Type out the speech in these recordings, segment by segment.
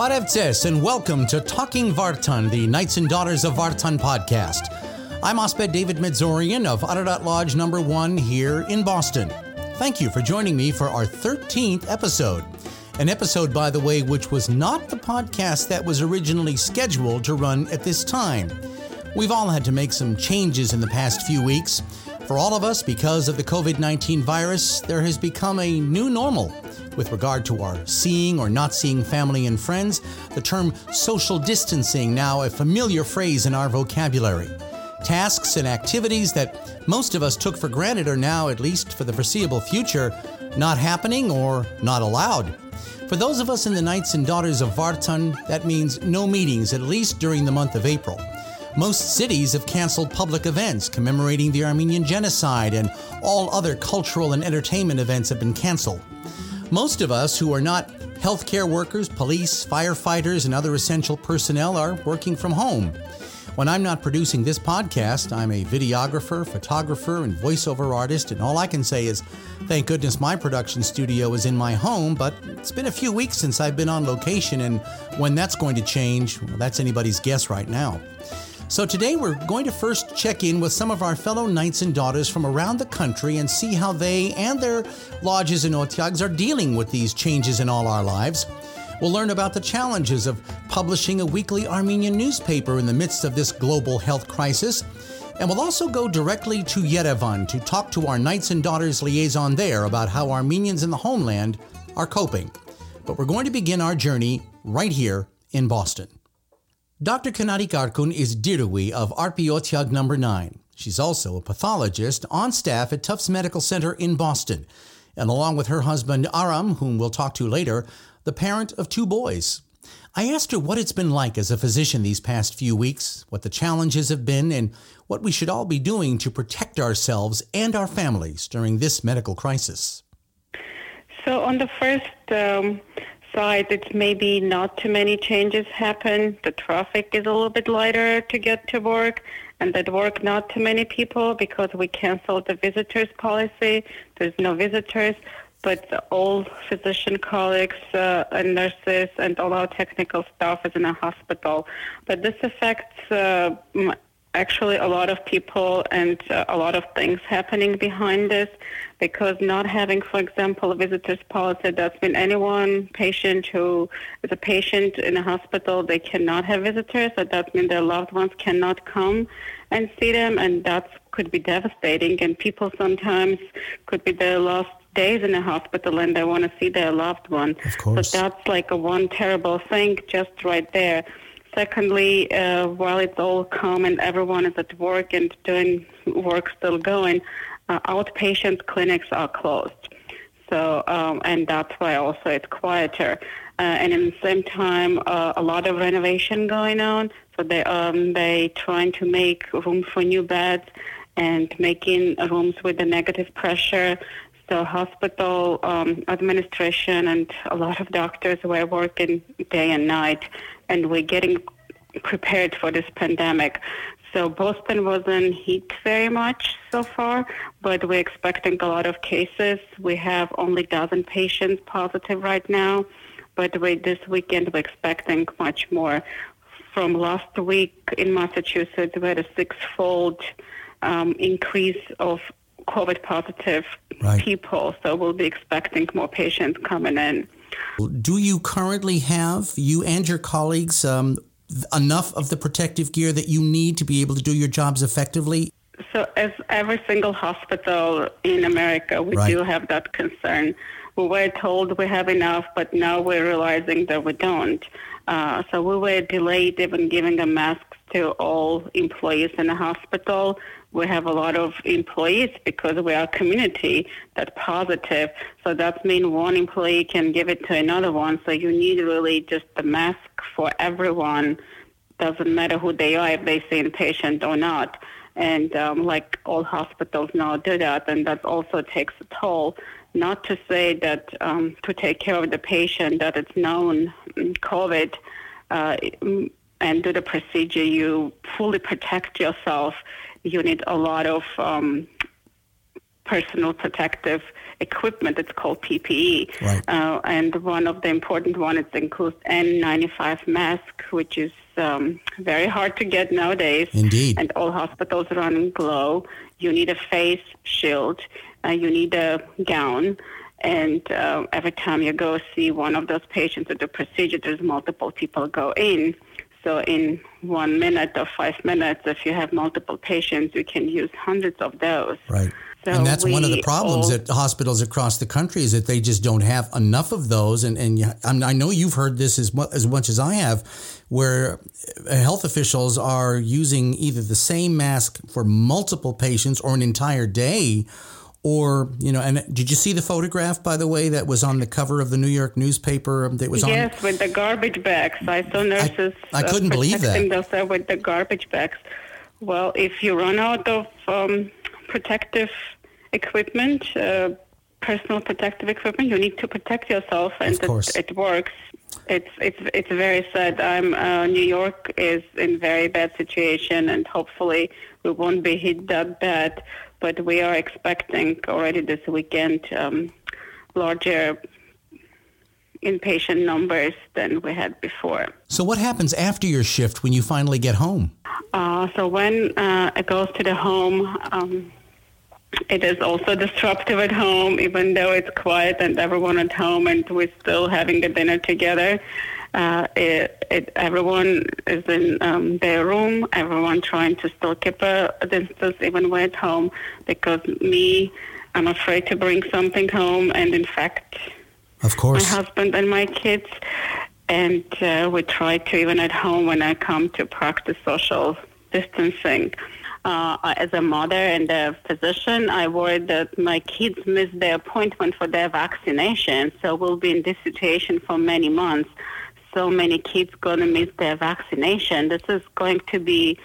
Parevtses, and welcome to Talking Vartan, the Knights and Daughters of Vartan podcast. I'm Osped David Medzorian of Ararat Lodge number one here in Boston. Thank you for joining me for our 13th episode. An episode, by the way, which was not the podcast that was originally scheduled to run at this time. We've all had to make some changes in the past few weeks. For all of us, because of the COVID 19 virus, there has become a new normal. With regard to our seeing or not seeing family and friends, the term social distancing now a familiar phrase in our vocabulary. Tasks and activities that most of us took for granted are now, at least for the foreseeable future, not happening or not allowed. For those of us in the Knights and Daughters of Vartan, that means no meetings, at least during the month of April. Most cities have canceled public events commemorating the Armenian genocide, and all other cultural and entertainment events have been canceled. Most of us who are not healthcare workers, police, firefighters, and other essential personnel are working from home. When I'm not producing this podcast, I'm a videographer, photographer, and voiceover artist, and all I can say is, thank goodness my production studio is in my home, but it's been a few weeks since I've been on location, and when that's going to change, well, that's anybody's guess right now. So today we're going to first check in with some of our fellow knights and daughters from around the country and see how they and their lodges and otyags are dealing with these changes in all our lives. We'll learn about the challenges of publishing a weekly Armenian newspaper in the midst of this global health crisis. And we'll also go directly to Yerevan to talk to our Knights and Daughters liaison there about how Armenians in the homeland are coping. But we're going to begin our journey right here in Boston. Dr. Knarik Arkun is Dirui of Arpi number 9. She's also a pathologist on staff at Tufts Medical Center in Boston, and along with her husband Aram, whom we'll talk to later, the parent of two boys. I asked her what it's been like as a physician these past few weeks, what the challenges have been, and what we should all be doing to protect ourselves and our families during this medical crisis. So, on the first um, side, it's maybe not too many changes happen. The traffic is a little bit lighter to get to work, and at work, not too many people because we canceled the visitors policy. There's no visitors, but all physician colleagues uh, and nurses and all our technical staff is in a hospital. But this affects uh, actually a lot of people and uh, a lot of things happening behind this because not having, for example, a visitor's policy, that's mean anyone patient who is a patient in a hospital, they cannot have visitors. So that means their loved ones cannot come and see them, and that could be devastating. And people sometimes could be their last days in a hospital and they want to see their loved one. Of course. So that's like a one terrible thing just right there. Secondly, uh, while it's all calm and everyone is at work and doing work still going, uh, outpatient clinics are closed. So, um, and that's why also it's quieter. Uh, and in the same time, uh, a lot of renovation going on. So they um, they trying to make room for new beds and making rooms with the negative pressure. So hospital um, administration and a lot of doctors were working day and night and we're getting prepared for this pandemic. So Boston wasn't hit very much so far, but we're expecting a lot of cases. We have only dozen patients positive right now, but we, this weekend we're expecting much more. From last week in Massachusetts, we had a six-fold um, increase of COVID positive right. people, so we'll be expecting more patients coming in. Do you currently have, you and your colleagues, um, enough of the protective gear that you need to be able to do your jobs effectively? So, as every single hospital in America, we right. do have that concern. We were told we have enough, but now we're realizing that we don't. Uh, so, we were delayed even giving a mask to all employees in the hospital we have a lot of employees because we are a community that's positive. So that means one employee can give it to another one. So you need really just the mask for everyone. Doesn't matter who they are, if they see a patient or not. And um, like all hospitals now do that, and that also takes a toll. Not to say that um, to take care of the patient that it's known mm, COVID uh, mm, and do the procedure, you fully protect yourself you need a lot of um, personal protective equipment. It's called PPE. Right. Uh, and one of the important ones includes N95 mask, which is um, very hard to get nowadays. Indeed. And all hospitals run Glow. You need a face shield. Uh, you need a gown. And uh, every time you go see one of those patients at the procedure, there's multiple people go in. So in one minute or five minutes, if you have multiple patients, you can use hundreds of those. Right. So and that's one of the problems all- at hospitals across the country is that they just don't have enough of those. And, and you- I, know you've heard this as, mu- as much as I have, where health officials are using either the same mask for multiple patients or an entire day. Or, you know, and did you see the photograph, by the way, that was on the cover of the New York newspaper that was on? Yes, with the garbage bags. I saw nurses. I couldn't uh, believe that. themselves with the garbage bags. Well, if you run out of um, protective equipment, uh, personal protective equipment, you need to protect yourself, and Of course. it, it works. It's it's it's very sad. I'm uh, New York is in very bad situation, and hopefully we won't be hit that bad. But we are expecting already this weekend um, larger inpatient numbers than we had before. So, what happens after your shift when you finally get home? Uh, so when uh, it goes to the home, um, it is also disruptive at home, even though it's quiet and everyone at home and we're still having a dinner together. Uh, it, it, everyone is in um, their room, everyone trying to still keep a, distance even when at home because me, I'm afraid to bring something home and in fact Of my husband and my kids. And uh, we try to, even at home when I come to practice social distancing. Uh, as a mother and a physician, I worry that my kids miss their appointment for their vaccination. So we'll be in this situation for many months. So many kids going to miss their vaccination. This is going to be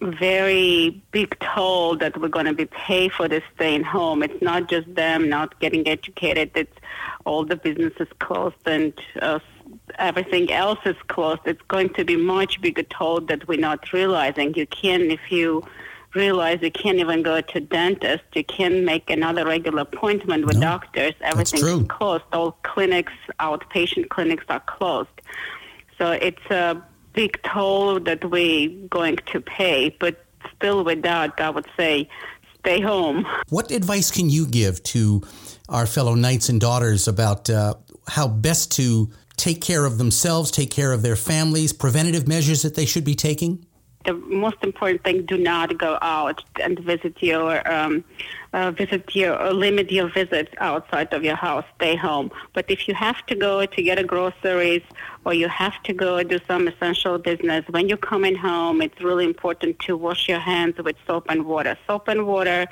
very big toll that we're going to be pay for this staying home. It's not just them not getting educated. It's all the businesses closed and uh, everything else is closed. It's going to be much bigger toll that we're not realizing. You can, if you realize you can't even go to dentist, you can't make another regular appointment with No, doctors. Everything's closed. All clinics, outpatient clinics are closed. So it's a big toll that we're going to pay, but still with that, I would say stay home. What advice can you give to our fellow knights and daughters about uh, how best to take care of themselves, take care of their families, preventative measures that they should be taking? The most important thing: do not go out and visit your um, uh, visit your or limit your visits outside of your house. Stay home. But if you have to go to get a groceries or you have to go do some essential business, when you're coming home, it's really important to wash your hands with soap and water. Soap and water.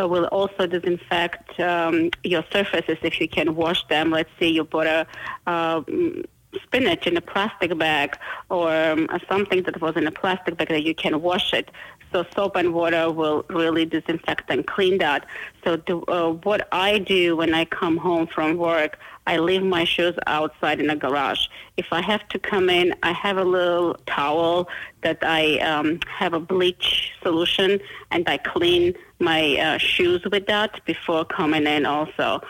Uh, will also disinfect um, your surfaces if you can wash them. Let's say you put a um, spinach in a plastic bag or um, something that was in a plastic bag that you can wash it. So soap and water will really disinfect and clean that. So do, uh, what I do when I come home from work, I leave my shoes outside in the garage. If I have to come in, I have a little towel that I um, have a bleach solution and I clean my uh, shoes with that before coming in also.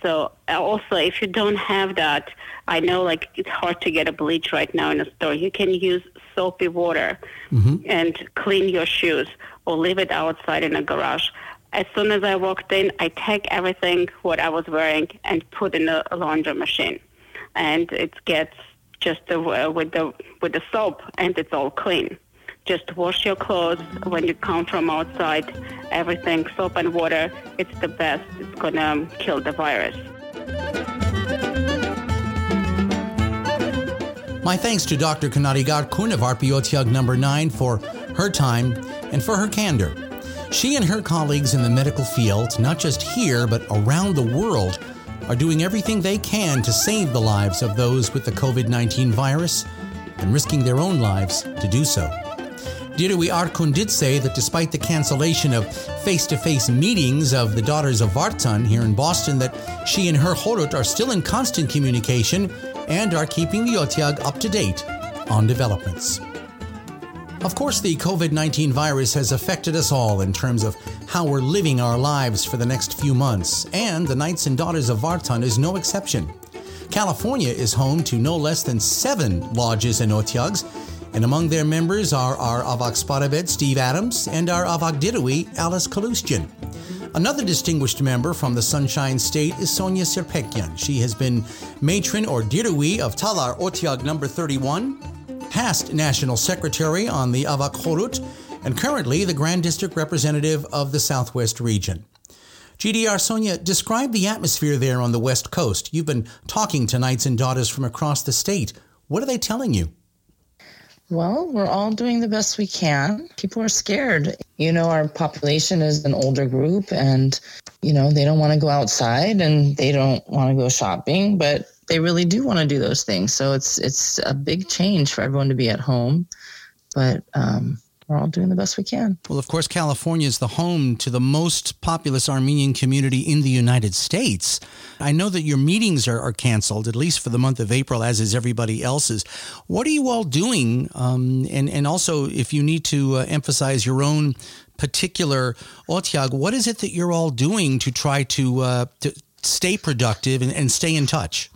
So uh, also if you don't have that, I know like it's hard to get a bleach right now in a store. You can use soapy water and clean your shoes or leave it outside in a garage. As soon as I walked in, I take everything what I was wearing and put in a, laundry machine, and it gets just the, uh, with the with the soap, and it's all clean. Just wash your clothes when you come from outside. Everything soap and water. It's the best. It's gonna kill the virus. My thanks to Dr. Knarik Arkun of Arpi Otyag number 9 for her time and for her candor. She and her colleagues in the medical field, not just here but around the world, are doing everything they can to save the lives of those with the COVID 19 virus and risking their own lives to do so. Dirui Arkun did say that despite the cancellation of face-to-face meetings of the Daughters of Vartan here in Boston, that she and her Khorut are still in constant communication and are keeping the Otiag up to date on developments. Of course, the COVID 19 virus has affected us all in terms of how we're living our lives for the next few months, and the Knights and Daughters of Vartan is no exception. California is home to no less than seven lodges and otyags, and among their members are our Avak Sparabed, Steve Adams, and our Avak Dirui, Alice Kalustian. Another distinguished member from the Sunshine State is Sonia Serpekyan. She has been matron or Dirui of Talar Otyag number 31, past national secretary on the Avak Khorut, and currently the Grand District representative of the Southwest region. GDR Sonia, describe the atmosphere there on the West Coast. You've been talking to knights and daughters from across the state. What are they telling you? Well, we're all doing the best we can. People are scared. You know, our population is an older group and, you know, they don't want to go outside and they don't want to go shopping, but they really do want to do those things. So it's it's a big change for everyone to be at home. But um, we're all doing the best we can. Well, of course, California is the home to the most populous Armenian community in the United States. I know that your meetings are, are canceled, at least for the month of April, as is everybody else's. What are you all doing? Um, and, and also, if you need to uh, emphasize your own particular Otyag, what is it that you're all doing to try to, uh, to stay productive and, and stay in touch?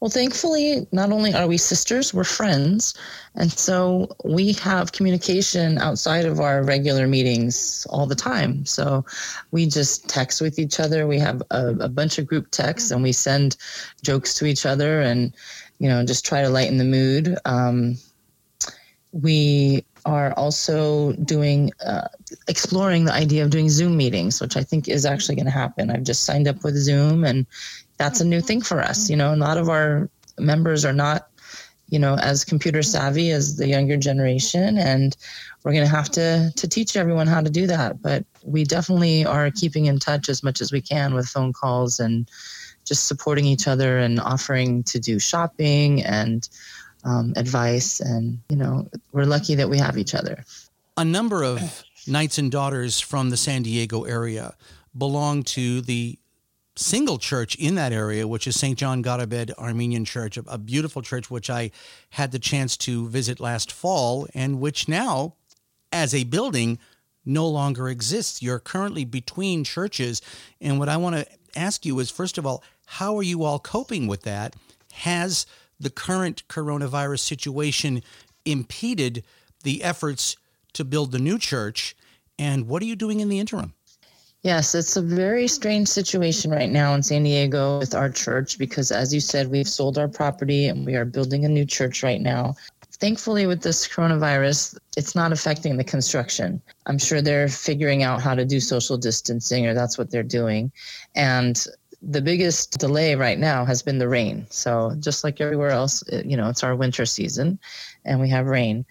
Well, thankfully, not only are we sisters, we're friends. And so we have communication outside of our regular meetings all the time. So we just text with each other. We have a, a bunch of group texts and we send jokes to each other and, you know, just try to lighten the mood. Um, we are also doing uh, exploring the idea of doing zoom meetings which i think is actually going to happen i've just signed up with zoom and that's a new thing for us. You know, a lot of our members are not, you know, as computer savvy as the younger generation, and we're going to have to to teach everyone how to do that. But we definitely are keeping in touch as much as we can with phone calls and just supporting each other and offering to do shopping and um, advice. And you know, we're lucky that we have each other. A number of knights and daughters from the San Diego area belong to the single church in that area, which is St. John Garabed Armenian Church, a, a, beautiful church which I had the chance to visit last fall, and which now, as a building, no longer exists. You're currently between churches. And what I want to ask you is first of all, how are you all coping with that? Has the current coronavirus situation impeded the efforts to build the new church? And what are you doing in the interim? Yes, it's a very strange situation right now in San Diego with our church because, as you said, we've sold our property and we are building a new church right now. Thankfully, with this coronavirus, it's not affecting the construction. I'm sure they're figuring out how to do social distancing, or that's what they're doing. And the biggest delay right now has been the rain. So, just like everywhere else, you know, it's our winter season and we have rain.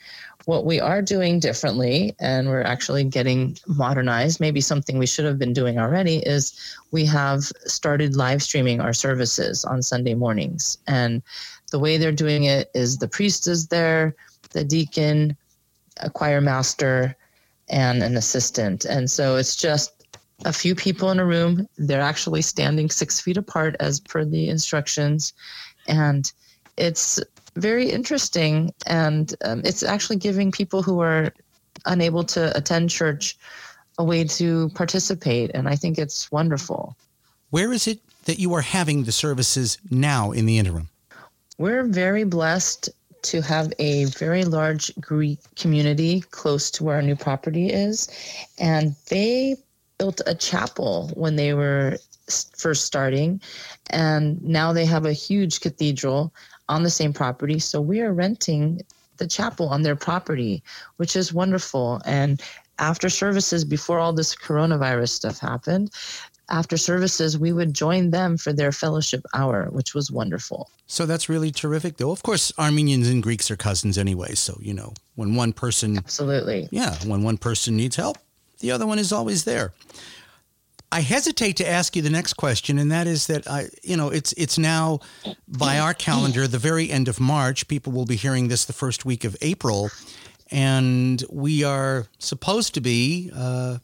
What we are doing differently, and we're actually getting modernized, maybe something we should have been doing already, is we have started live streaming our services on Sunday mornings. And the way they're doing it is the priest is there, the deacon, a choir master, and an assistant. And so it's just a few people in a room. They're actually standing six feet apart as per the instructions. And it's very interesting. And um, it's actually giving people who are unable to attend church a way to participate. And I think it's wonderful. Where is it that you are having the services now in the interim? We're very blessed to have a very large Greek community close to where our new property is. And they built a chapel when they were first starting. And now they have a huge cathedral on the same property. So we are renting the chapel on their property, which is wonderful. And after services, before all this coronavirus stuff happened, after services, we would join them for their fellowship hour, which was wonderful. So that's really terrific, though. Of course, Armenians and Greeks are cousins anyway. So, you know, when one person. Absolutely. Yeah, when one person needs help, the other one is always there. I hesitate to ask you the next question, and that is that I, you know, it's it's now by our calendar the very end of March. People will be hearing this the first week of April, and we are supposed to be uh,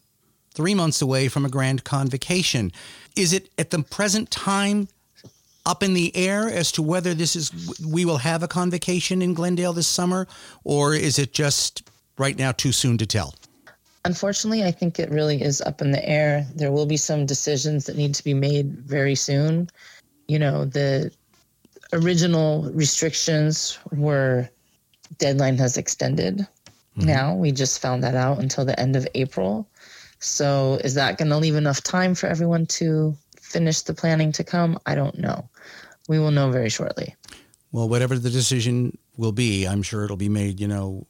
three months away from a grand convocation. Is it at the present time up in the air as to whether this is we will have a convocation in Glendale this summer, or is it just right now too soon to tell? Unfortunately, I think it really is up in the air. There will be some decisions that need to be made very soon. You know, the original restrictions were deadline has extended. Mm-hmm. Now we just found that out until the end of April. So is that going to leave enough time for everyone to finish the planning to come? I don't know. We will know very shortly. Well, whatever the decision will be, I'm sure it'll be made, you know,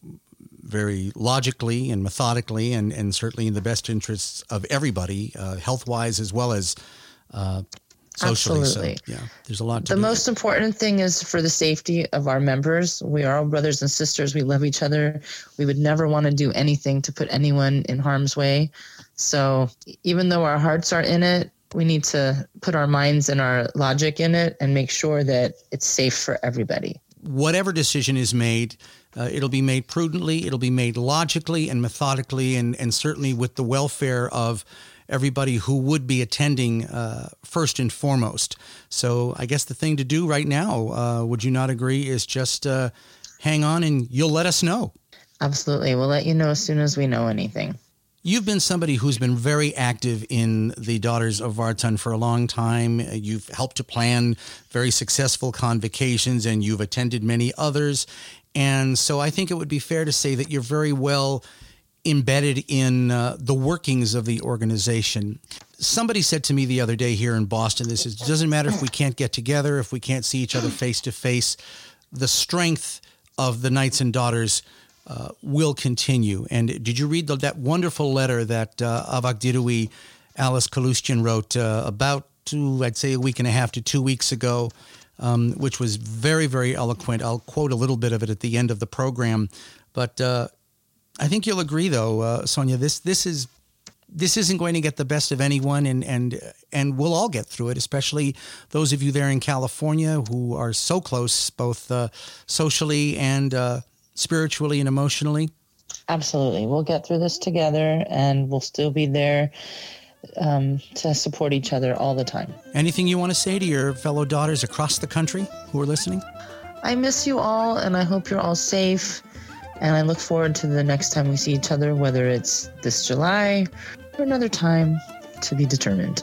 very logically and methodically, and, and certainly in the best interests of everybody, uh, health wise as well as uh, socially. Absolutely. So, yeah, there's a lot to The most there. important thing is for the safety of our members. We are all brothers and sisters. We love each other. We would never want to do anything to put anyone in harm's way. So even though our hearts are in it, we need to put our minds and our logic in it and make sure that it's safe for everybody. Whatever decision is made, uh, it'll be made prudently, it'll be made logically and methodically, and, and certainly with the welfare of everybody who would be attending uh, first and foremost. So I guess the thing to do right now, uh, would you not agree, is just uh, hang on and you'll let us know. Absolutely. We'll let you know as soon as we know anything. You've been somebody who's been very active in the Daughters of Vartan for a long time. You've helped to plan very successful convocations and you've attended many others. And so I think it would be fair to say that you're very well embedded in uh, the workings of the organization. Somebody said to me the other day here in Boston, this is, it doesn't matter if we can't get together, if we can't see each other face to face, the strength of the Knights and Daughters uh, will continue. And did you read the, that wonderful letter that uh, Alice Kalustian wrote uh, about, two, I'd say, a week and a half to two weeks ago, um, which was very, very eloquent. I'll quote a little bit of it at the end of the program. But uh, I think you'll agree, though, uh, Sonia, this, this is this isn't going to get the best of anyone and and and we'll all get through it especially those of you there in California who are so close both uh, socially and uh, spiritually and emotionally? Absolutely. We'll get through this together and we'll still be there um, to support each other all the time. Anything you want to say to your fellow daughters across the country who are listening? I miss you all and I hope you're all safe. And I look forward to the next time we see each other, whether it's this July or another time to be determined.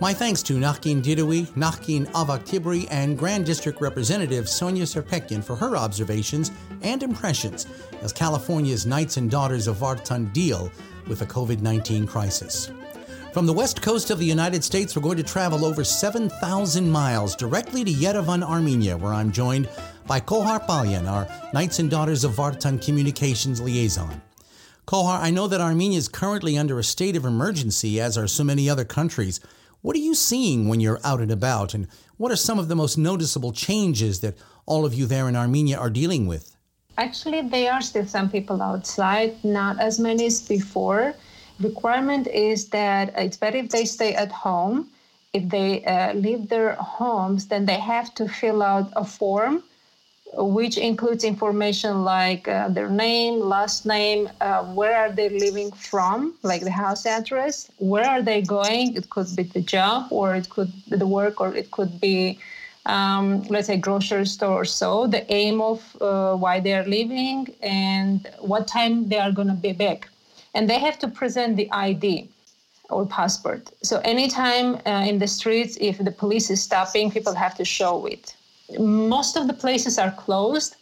My thanks to Nakhgin Dirui, Nakhgin Avak Tibri, and Grand District Representative Sonia Serpekian for her observations and impressions as California's Knights and Daughters of Vartan deal with the COVID 19 crisis. From the west coast of the United States, we're going to travel over 7,000 miles directly to Yerevan, Armenia, where I'm joined by Kohar Palyan, our Knights and Daughters of Vartan communications liaison. Kohar, I know that Armenia is currently under a state of emergency, as are so many other countries. What are you seeing when you're out and about, and what are some of the most noticeable changes that all of you there in Armenia are dealing with? Actually, there are still some people outside, not as many as before. Requirement is that it's better if they stay at home. If they uh, leave their homes, then they have to fill out a form which includes information like uh, their name, last name, uh, where are they living from, like the house address, where are they going. It could be the job, or it could be the work, or it could be, um, let's say, grocery store or so. The aim of uh, why they are leaving and what time they are going to be back, and they have to present the ID or passport. So anytime uh, in the streets, if the police is stopping, people have to show it most of the places are closed.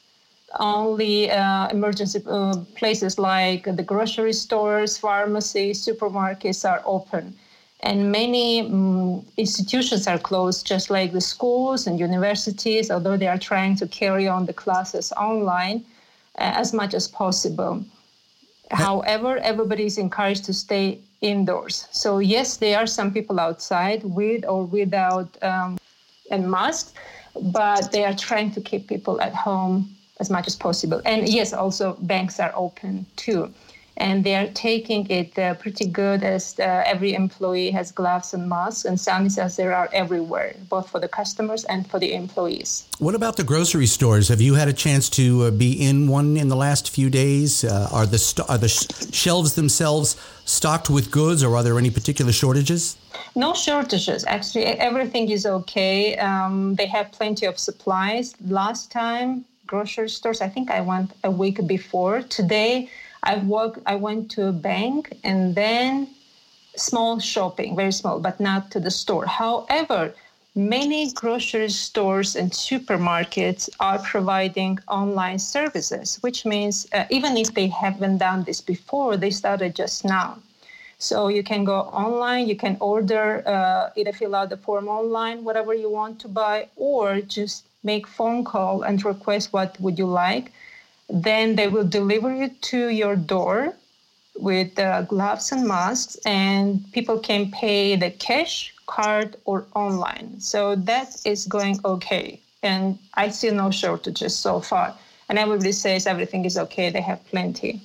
Only uh, emergency uh, places like the grocery stores, pharmacies, supermarkets are open. And many um, institutions are closed, just like the schools and universities, although they are trying to carry on the classes online uh, as much as possible. However, everybody is encouraged to stay indoors. So, yes, there are some people outside with or without um, a mask but they are trying to keep people at home as much as possible. And yes, also banks are open too. And they are taking it uh, pretty good as uh, every employee has gloves and masks, and sanitizers there are everywhere, both for the customers and for the employees. What about the grocery stores? Have you had a chance to uh, be in one in the last few days? Uh, are the st- are the sh- shelves themselves stocked with goods, or are there any particular shortages? No shortages. Actually, everything is okay. Um, they have plenty of supplies. Last time, grocery stores. I think I went a week before. Today, I walk. I went to a bank and then small shopping, very small, but not to the store. However, many grocery stores and supermarkets are providing online services, which means uh, even if they haven't done this before, they started just now. So you can go online, you can order, uh, either fill out the form online, whatever you want to buy, or just make phone call and request what would you like. Then they will deliver it to your door with uh, gloves and masks, and people can pay the cash, card, or online. So that is going okay. And I see no shortages so far. And everybody says everything is okay, they have plenty.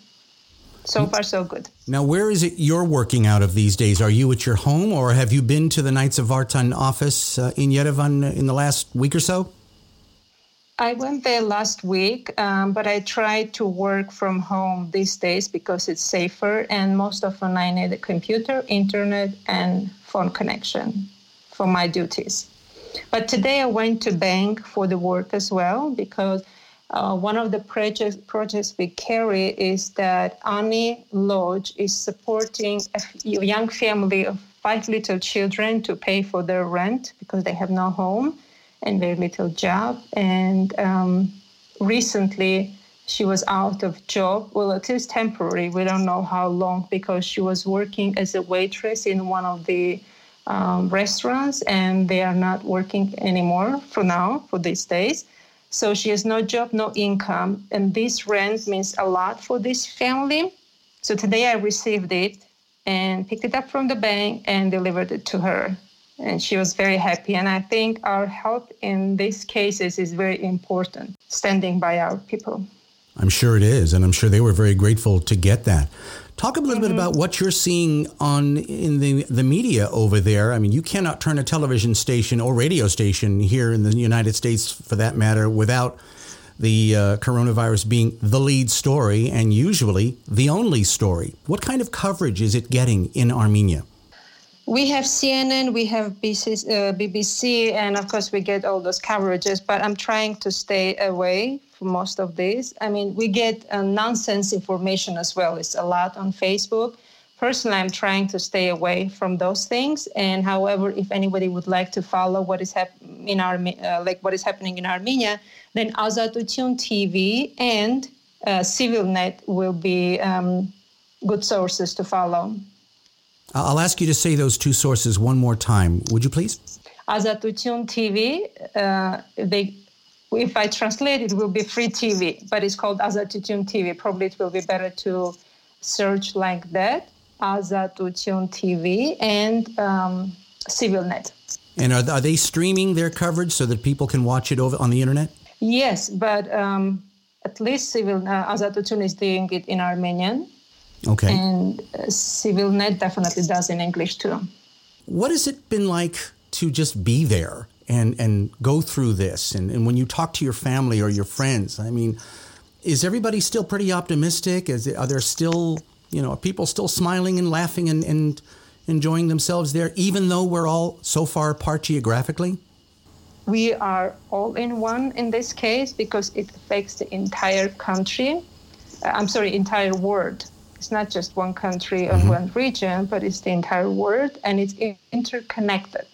So far, so good. Now, where is it you're working out of these days? Are you at your home, or have you been to the Knights of Vartan office uh, in Yerevan in the last week or so? I went there last week, um, but I try to work from home these days because it's safer. And most often, I need a computer, internet, and phone connection for my duties. But today, I went to bank for the work as well because uh, one of the projects, projects we carry is that Ani Lodge is supporting a young family of five little children to pay for their rent because they have no home and very little job. And um, recently, she was out of job. Well, it is temporary. We don't know how long because she was working as a waitress in one of the um, restaurants, and they are not working anymore for now for these days. So she has no job, no income, and this rent means a lot for this family. So today I received it and picked it up from the bank and delivered it to her. And she was very happy. And I think our help in these cases is very important, standing by our people. I'm sure it is, and I'm sure they were very grateful to get that. Talk a little mm-hmm. bit about what you're seeing on in the the media over there. I mean, you cannot turn a television station or radio station here in the United States, for that matter, without the uh, coronavirus being the lead story and usually the only story. What kind of coverage is it getting in Armenia? We have CNN, we have uh, BBC, and of course we get all those coverages. But I'm trying to stay away most of this. I mean, we get uh, nonsense information as well. It's a lot on Facebook. Personally, I'm trying to stay away from those things. And however, if anybody would like to follow what is happening in our uh, like what is happening in Armenia, then Azatutyun TV and uh, CivilNet will be um, good sources to follow. I'll ask you to say those two sources one more time. Would you please? Azatutyun TV. Uh, they, if I translate, it will be free TV, but it's called Azatutyun TV. Probably it will be better to search like that. Azatutyun TV and um, CivilNet. And are, are they streaming their coverage so that people can watch it over on the internet? Yes, but um, at least Civil uh, Azatutyun is doing it in Armenian. Okay. And uh, CivilNet definitely does in English too. What has it been like to just be there and, and go through this? And, and when you talk to your family or your friends, I mean, is everybody still pretty optimistic? Is it, are there still, you know, are people still smiling and laughing and, and enjoying themselves there, even though we're all so far apart geographically? We are all in one in this case because it affects the entire country. Uh, I'm sorry, entire world. It's not just one country or mm-hmm. one region, but it's the entire world and it's interconnected.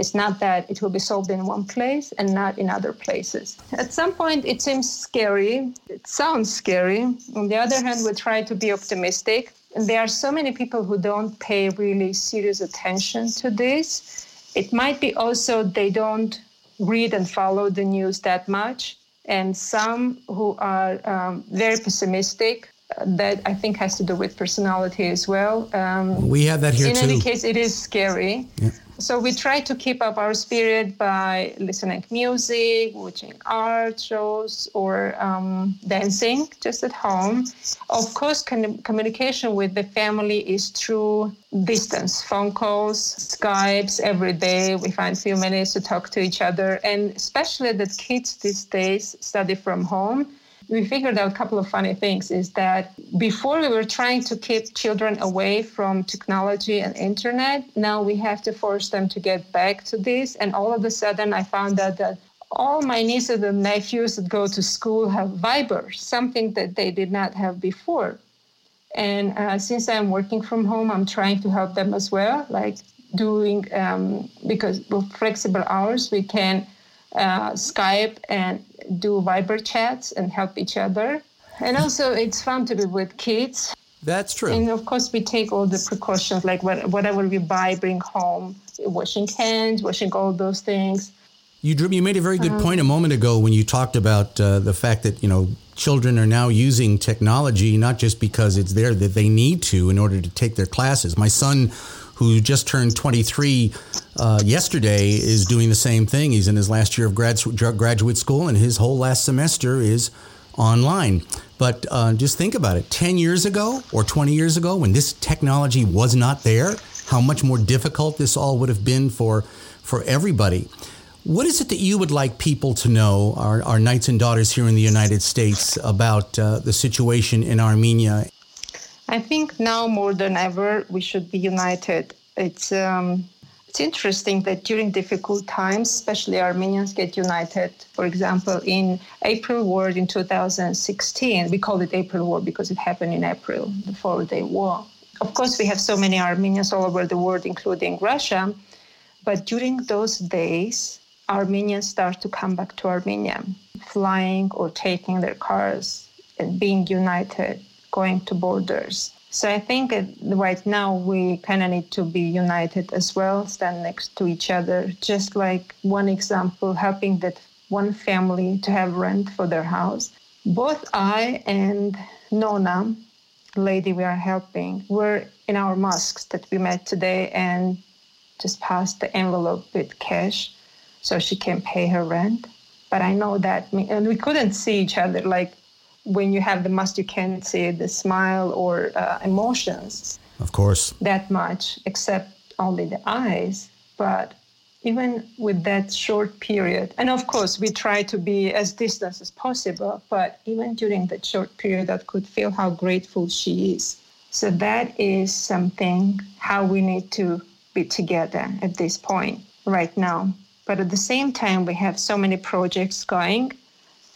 It's not that it will be solved in one place and not in other places. At some point, it seems scary. It sounds scary. On the other hand, we try to be optimistic. And there are so many people who don't pay really serious attention to this. It might be also they don't read and follow the news that much. And some who are um, very pessimistic that I think has to do with personality as well. Um, we have that here in too. any case, it is scary. Yeah. So we try to keep up our spirit by listening to music, watching art shows, or um, dancing just at home. Of course, con- communication with the family is through distance, phone calls, Skypes every day. We find few minutes to talk to each other, and especially that kids these days study from home we figured out a couple of funny things is that before we were trying to keep children away from technology and internet now we have to force them to get back to this. And all of a sudden i found out that all my nieces and nephews that go to school have viber something that they did not have before. And uh, since i'm working from home i'm trying to help them as well like doing um, because with flexible hours we can uh, Skype and do Viber chats and help each other. And also, it's fun to be with kids. That's true. And of course, we take all the precautions, like whatever we buy, bring home, washing hands, washing all those things. You, drew, you made a very good um, point a moment ago when you talked about uh, the fact that you know children are now using technology not just because it's there that they need to in order to take their classes. My son who just turned 23 uh, yesterday, is doing the same thing. He's in his last year of grad, graduate school, and his whole last semester is online. But uh, just think about it 10 years ago or 20 years ago, when this technology was not there, how much more difficult this all would have been for, for everybody. What is it that you would like people to know, our, our knights and daughters here in the United States, about uh, the situation in Armenia I think now more than ever we should be united. It's um, it's interesting that during difficult times, especially Armenians get united. For example, in April War in 2016, we call it April War because it happened in April, the four-day war. Of course, we have so many Armenians all over the world, including Russia. But during those days, Armenians start to come back to Armenia, flying or taking their cars and being united going to borders. So I think right now we kind of need to be united as well, stand next to each other. Just like one example, helping that one family to have rent for their house. Both I and Nona, lady we are helping, were in our mosques that we met today and just passed the envelope with cash so she can pay her rent. But I know that, and we couldn't see each other like when you have the must you can't see the smile or uh, emotions. Of course. That much, except only the eyes. But even with that short period, and of course, we try to be as distant as possible, but even during that short period, I could feel how grateful she is. So that is something how we need to be together at this point right now. But at the same time, we have so many projects going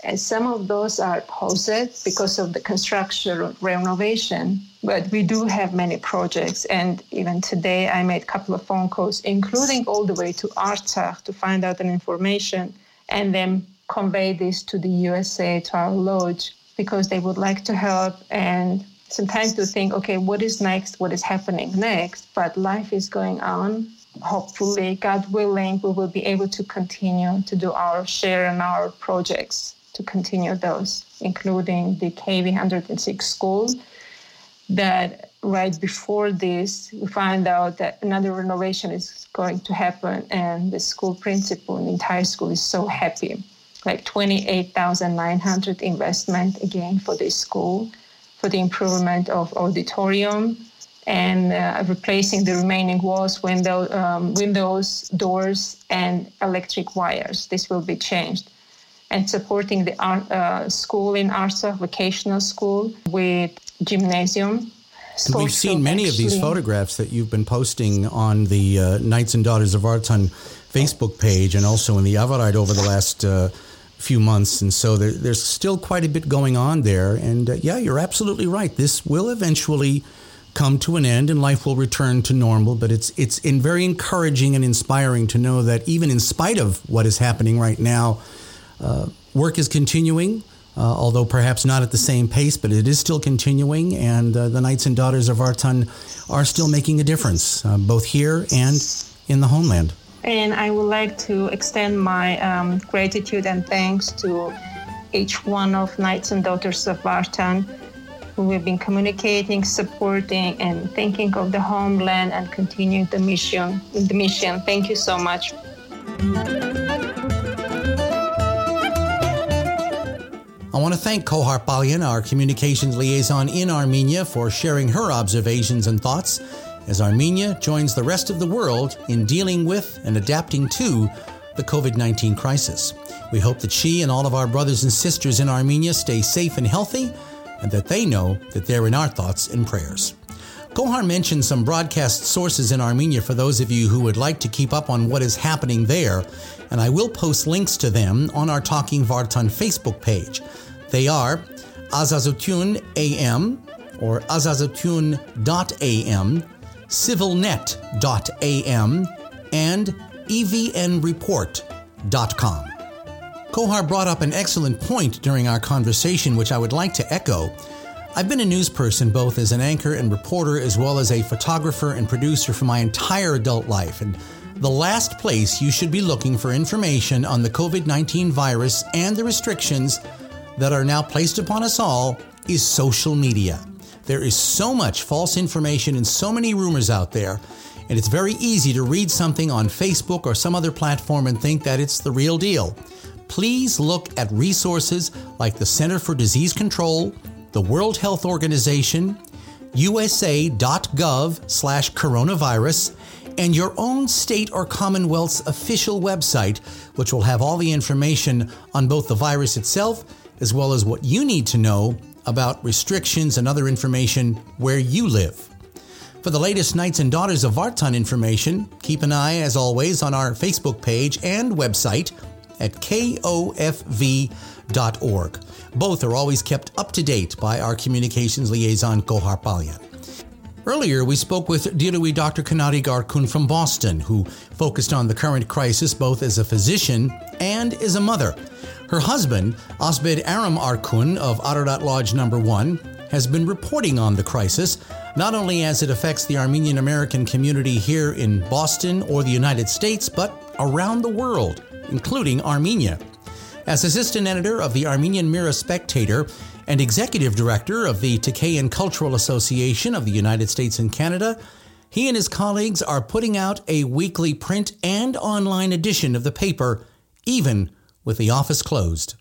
and some of those are paused because of the construction renovation. But we do have many projects. And even today, I made a couple of phone calls, including all the way to Artsakh to find out an information and then convey this to the USA, to our lodge, because they would like to help and sometimes to think, okay, what is next? What is happening next? But life is going on. Hopefully, God willing, we will be able to continue to do our share and our projects to continue those, including the KV 106 school. That right before this, we find out that another renovation is going to happen, and the school principal and the entire school is so happy. Like 28,900 investment again for this school, for the improvement of auditorium, and uh, replacing the remaining walls, window, um, windows, doors, and electric wires. This will be changed and supporting the art, uh, school in Arsa, vocational school with gymnasium. We've seen many actually. of these photographs that you've been posting on the uh, Knights and Daughters of Vartan Facebook page and also in the Avedik over the last uh, few months. And so there, there's still quite a bit going on there. And uh, yeah, you're absolutely right. This will eventually come to an end and life will return to normal. But it's it's in very encouraging and inspiring to know that even in spite of what is happening right now, work is continuing, uh, although perhaps not at the same pace, but it is still continuing, and uh, the Knights and Daughters of Vartan are still making a difference, uh, both here and in the homeland. And I would like to extend my um, gratitude and thanks to each one of Knights and Daughters of Vartan who have been communicating, supporting, and thinking of the homeland and continuing the mission. The mission. Thank you so much. I want to thank Kohar Palyan, our communications liaison in Armenia, for sharing her observations and thoughts as Armenia joins the rest of the world in dealing with and adapting to the COVID 19 crisis. We hope that she and all of our brothers and sisters in Armenia stay safe and healthy, and that they know that they're in our thoughts and prayers. Kohar mentioned some broadcast sources in Armenia for those of you who would like to keep up on what is happening there, and I will post links to them on our Talking Vartan Facebook page. They are Azatutyun AM or azatutyun.am, civilnet.am, and evnreport.com. Kohar brought up an excellent point during our conversation, which I would like to echo. I've been a news person both as an anchor and reporter, as well as a photographer and producer for my entire adult life. And the last place you should be looking for information on the COVID 19 virus and the restrictions that are now placed upon us all is social media. There is so much false information and so many rumors out there, and it's very easy to read something on Facebook or some other platform and think that it's the real deal. Please look at resources like the Center for Disease Control, the World Health Organization, usa.gov slash coronavirus, and your own state or commonwealth's official website, which will have all the information on both the virus itself as well as what you need to know about restrictions and other information where you live. For the latest Knights and Daughters of Vartan information, keep an eye, as always, on our Facebook page and website at kofv.org. Both are always kept up to date by our communications liaison, Gohar Palyan. Earlier, we spoke with Dirui Dr. Knarik Arkun from Boston, who focused on the current crisis both as a physician and as a mother. Her husband, Osbed Aram Arkun of Ararat Lodge Number 1, has been reporting on the crisis, not only as it affects the Armenian American community here in Boston or the United States, but around the world, including Armenia. As assistant editor of the Armenian Mirror Spectator and executive director of the Tekeyan Cultural Association of the United States and Canada, he and his colleagues are putting out a weekly print and online edition of the paper, even with the office closed.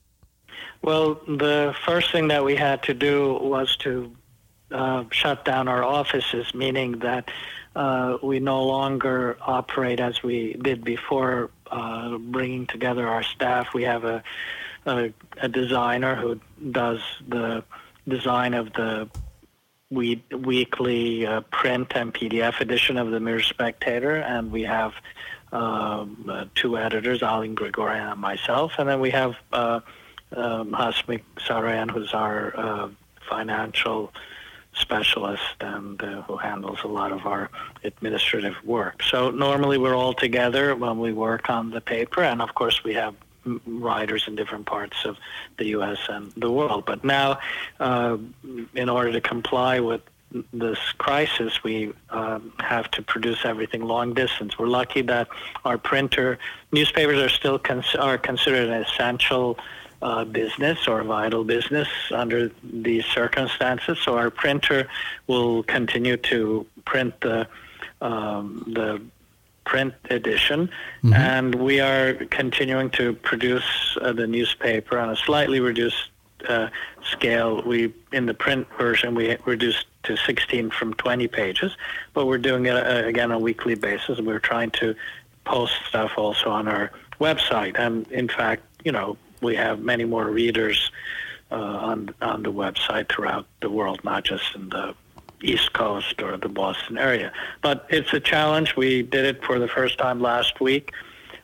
Well, the first thing that we had to do was to uh, shut down our offices, meaning that uh, we no longer operate as we did before, uh, bringing together our staff. We have a, a, a designer who does the design of the we, weekly uh, print and PDF edition of the Mirror Spectator, and we have um, uh, two editors, Alin Gregorian and myself, and then we have uh, um, Sarayan, who's our uh, financial specialist and uh, who handles a lot of our administrative work. So normally we're all together when we work on the paper, and of course we have writers in different parts of the U.S. and the world. But now, uh, in order to comply with this crisis, we um, have to produce everything long distance. We're lucky that our printer newspapers are still cons- are considered an essential uh, business or vital business under these circumstances. So our printer will continue to print the um, the print edition, mm-hmm. and we are continuing to produce uh, the newspaper on a slightly reduced uh, scale. We in the print version we reduced to 16 from 20 pages, but we're doing it uh, again on a weekly basis. and We're trying to post stuff also on our website, and in fact, you know, we have many more readers uh, on on the website throughout the world, not just in the East Coast or the Boston area. But it's a challenge. We did it for the first time last week,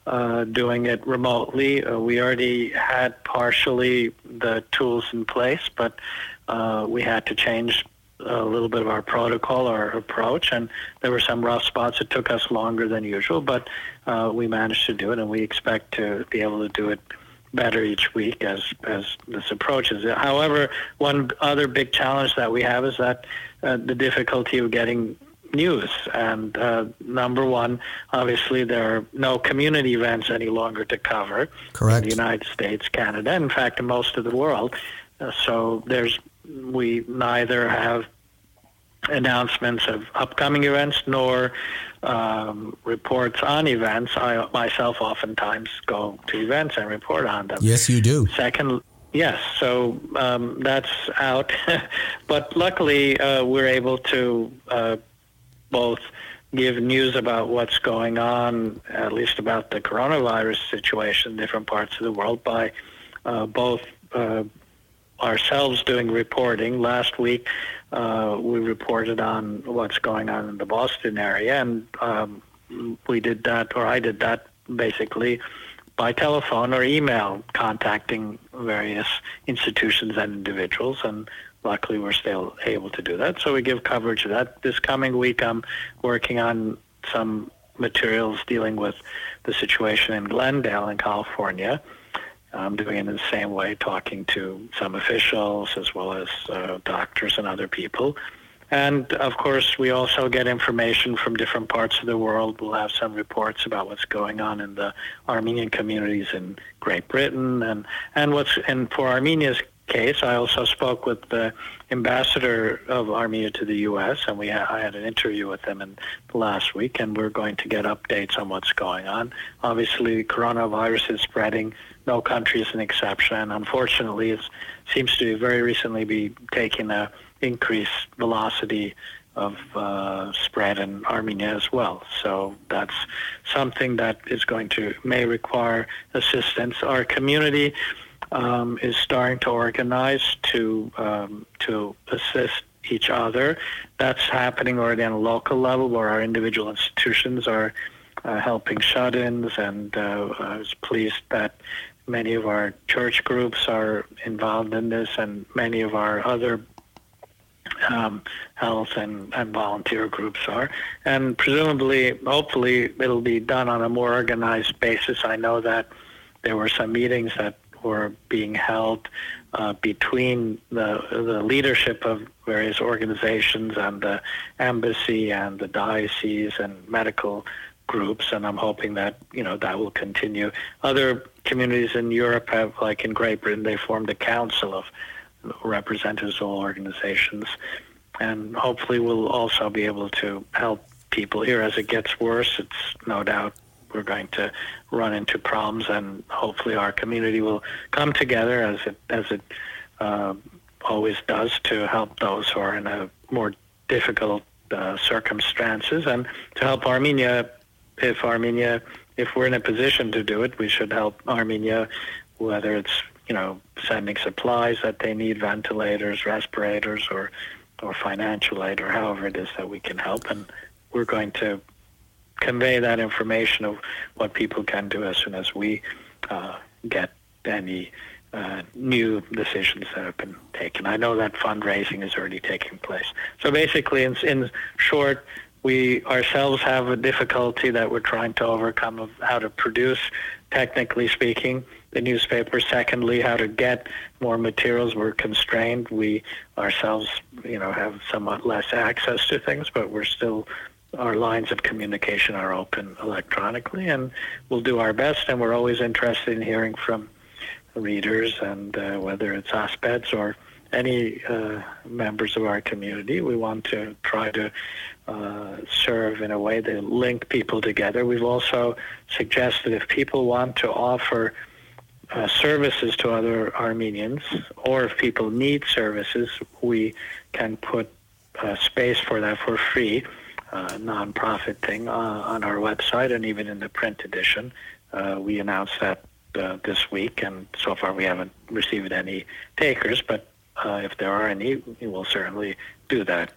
uh, doing it remotely. Uh, we already had partially the tools in place, but uh, we had to change a little bit of our protocol, our approach, and there were some rough spots. It took us longer than usual, but uh, we managed to do it, and we expect to be able to do it better each week as as this approaches. However, one other big challenge that we have is that uh, the difficulty of getting news. And uh, number one, obviously, there are no community events any longer to cover Correct. in the United States, Canada, in fact, in most of the world. Uh, so there's we neither have announcements of upcoming events nor um, reports on events. I myself oftentimes go to events and report on them. Yes, you do. Second, yes, so um, that's out. but luckily, uh, we're able to uh, both give news about what's going on, at least about the coronavirus situation in different parts of the world, by uh, both uh, ourselves doing reporting. Last week, uh, we reported on what's going on in the Boston area, and um, we did that, or I did that basically by telephone or email, contacting various institutions and individuals, and luckily we're still able to do that. So we give coverage of that. This coming week, I'm working on some materials dealing with the situation in Glendale in California. I'm doing it in the same way, talking to some officials as well as uh, doctors and other people. And of course, we also get information from different parts of the world. We'll have some reports about what's going on in the Armenian communities in Great Britain, and and what's and for Armenia's case, I also spoke with the ambassador of Armenia to the U.S., and we ha- I had an interview with him in the last week, and we're going to get updates on what's going on. Obviously, coronavirus is spreading. No country is an exception, unfortunately, it seems to very recently be taking a increased velocity of uh, spread in Armenia as well. So that's something that is going to may require assistance. Our community um, is starting to organize to um, to assist each other. That's happening already on a local level, where our individual institutions are uh, helping shut-ins, and uh, I was pleased that many of our church groups are involved in this, and many of our other um, health and, and volunteer groups are. And presumably, hopefully, it'll be done on a more organized basis. I know that there were some meetings that were being held uh, between the the leadership of various organizations and the embassy and the diocese and medical groups, and I'm hoping that you know that will continue. Other communities in Europe have, like in Great Britain, they formed a council of representatives of all organizations, and hopefully we'll also be able to help people here as it gets worse. It's no doubt we're going to run into problems, and hopefully our community will come together as it as it uh, always does to help those who are in a more difficult uh, circumstances, and to help Armenia. If Armenia, if we're in a position to do it, we should help Armenia, whether it's you know, sending supplies that they need, ventilators, respirators, or or financial aid, or however it is that we can help. And we're going to convey that information of what people can do as soon as we uh, get any uh, new decisions that have been taken. I know that fundraising is already taking place. So basically, in, in short, we ourselves have a difficulty that we're trying to overcome of how to produce, technically speaking, the newspaper. Secondly, how to get more materials. We're constrained. We ourselves, you know, have somewhat less access to things, but we're still our lines of communication are open electronically, and we'll do our best. And we're always interested in hearing from readers, and uh, whether it's OSPEDs or any uh, members of our community, we want to try to uh, serve in a way that link people together. We've also suggested if people want to offer uh, services to other Armenians, or if people need services, we can put uh, space for that for free, uh, nonprofit thing uh, on our website and even in the print edition. Uh, we announced that uh, this week, and so far we haven't received any takers, but uh, if there are any, we will certainly do that.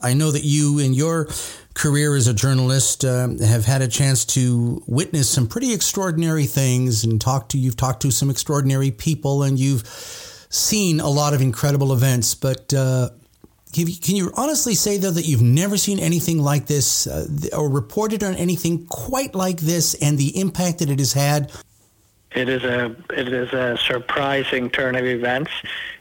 I know that you, in your career as a journalist, uh, have had a chance to witness some pretty extraordinary things and talk to. You've talked to some extraordinary people, and you've seen a lot of incredible events. But uh, can, you, can you honestly say though that you've never seen anything like this, uh, or reported on anything quite like this, and the impact that it has had it is a it is a surprising turn of events.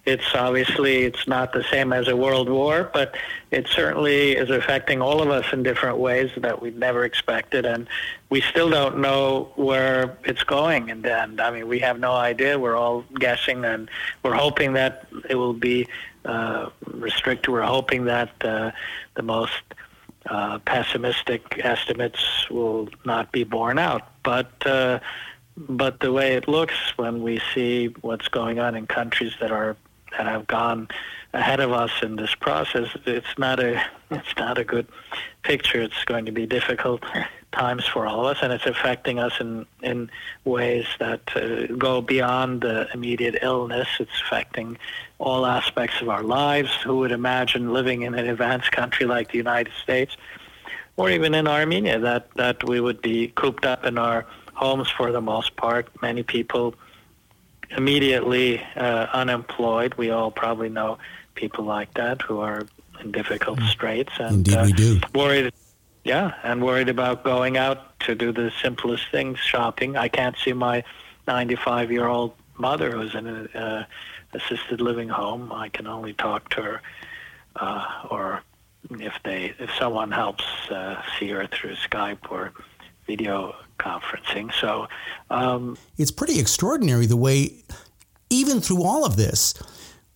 It's obviously it's not the same as a world war, but it certainly is affecting all of us in different ways that we never expected, and we still don't know where it's going And the end. I mean, we have no idea. We're all guessing, and we're hoping that it will be uh, restricted. We're hoping that uh, the most uh, pessimistic estimates will not be borne out, but. Uh, but the way it looks when we see what's going on in countries that are that have gone ahead of us in this process, it's not a it's not a good picture. It's going to be difficult times for all of us, and it's affecting us in in ways that uh, go beyond the immediate illness. It's affecting all aspects of our lives. Who would imagine living in an advanced country like the United States, or even in Armenia, that that we would be cooped up in our homes for the most part. Many people immediately uh, unemployed. We all probably know people like that who are in difficult mm. straits and Indeed, uh, we do. worried. Yeah, and worried about going out to do the simplest things, shopping. I can't see my 95-year-old mother who's in an uh, assisted living home. I can only talk to her, uh, or if they if someone helps uh, see her through Skype or video conferencing. So um, it's pretty extraordinary the way, even through all of this,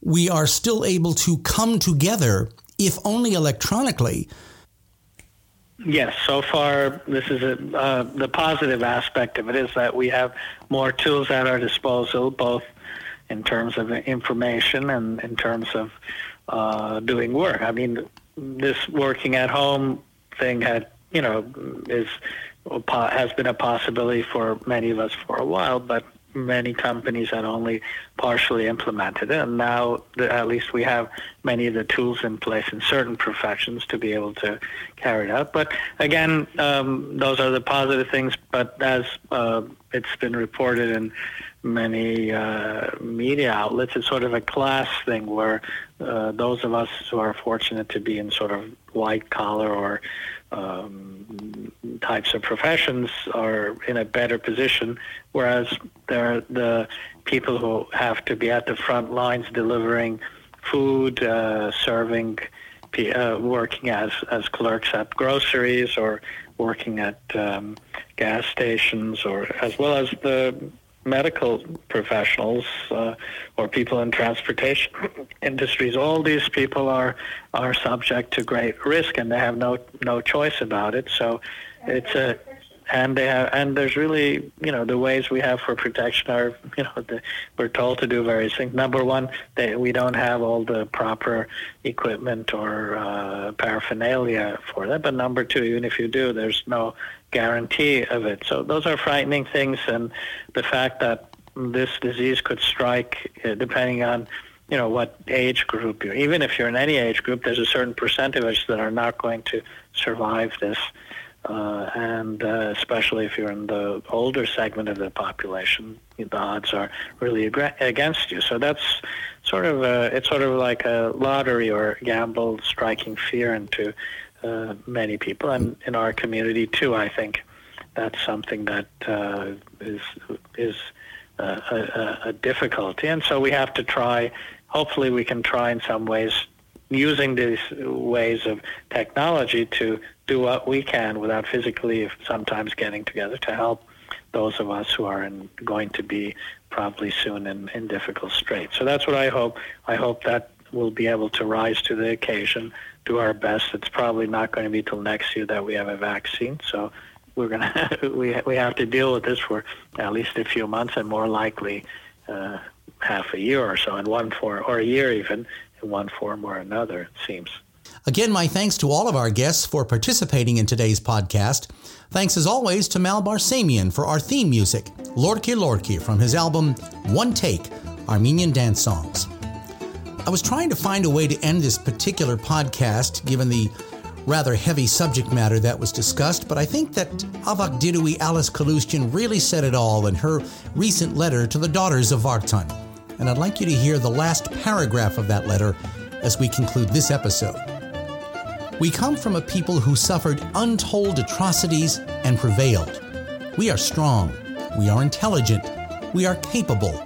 we are still able to come together, if only electronically. Yes, so far this is a, uh, the positive aspect of it is that we have more tools at our disposal, both in terms of information and in terms of uh, doing work. I mean, this working at home thing had, you know, is has been a possibility for many of us for a while, but many companies had only partially implemented it. And now, the, at least, we have many of the tools in place in certain professions to be able to carry it out. But again, um, those are the positive things. But as uh, it's been reported in many uh, media outlets, it's sort of a class thing where uh, those of us who are fortunate to be in sort of white collar or um, types of professions are in a better position, whereas there are the people who have to be at the front lines delivering food, uh, serving, uh, working as, as clerks at groceries or working at um, gas stations or as well as the medical professionals uh, or people in transportation industries. All these people are are subject to great risk, and they have no no choice about it. So it's a and they have, and there's really, you know, the ways we have for protection are, you know, the, we're told to do various things. Number one, they, we don't have all the proper equipment or uh, paraphernalia for that. But number two, even if you do, there's no guarantee of it. So those are frightening things, and the fact that this disease could strike, uh, depending on you know what age group you're. Even if you're in any age group, there's a certain percentage that are not going to survive this uh, and uh, especially if you're in the older segment of the population, the odds are really ag- against you. So that's sort of a, it's sort of like a lottery or gamble, striking fear into uh, many people, and in our community too. I think that's something that uh, is is a, a, a difficulty, and so we have to try. Hopefully, we can try in some ways using these ways of technology to do what we can without physically sometimes getting together to help those of us who are in, going to be probably soon in, in difficult straits. So that's what I hope. I hope that we'll be able to rise to the occasion, do our best. It's probably not going to be till next year that we have a vaccine. So we're to we we have to deal with this for at least a few months and more likely uh, half a year or so in one form or a year even in one form or another. It seems. Again, my thanks to all of our guests for participating in today's podcast. Thanks as always to Mal Barsamian for our theme music, Lorki Lorki from his album One Take Armenian Dance Songs. I was trying to find a way to end this particular podcast given the rather heavy subject matter that was discussed, but I think that Avak Dirui Alice Kalustyan really said it all in her recent letter to the daughters of Vartan. And I'd like you to hear the last paragraph of that letter as we conclude this episode. We come from a people who suffered untold atrocities and prevailed. We are strong. We are intelligent. We are capable.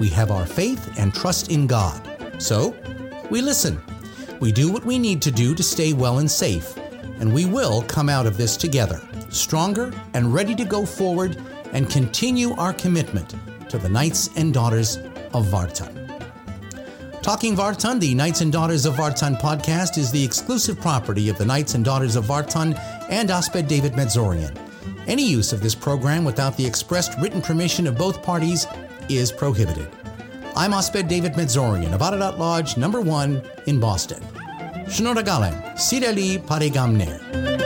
We have our faith and trust in God. So, we listen. We do what we need to do to stay well and safe. And we will come out of this together, stronger and ready to go forward and continue our commitment to the Knights and Daughters of Vartan. Talking Vartan, the Knights and Daughters of Vartan podcast, is the exclusive property of the Knights and Daughters of Vartan and Osped David Medzorian. Any use of this program without the expressed written permission of both parties is prohibited. I'm Osped David Medzorian of Lodge number 1 in Boston. Shnoragalen, Sireli Parigamne.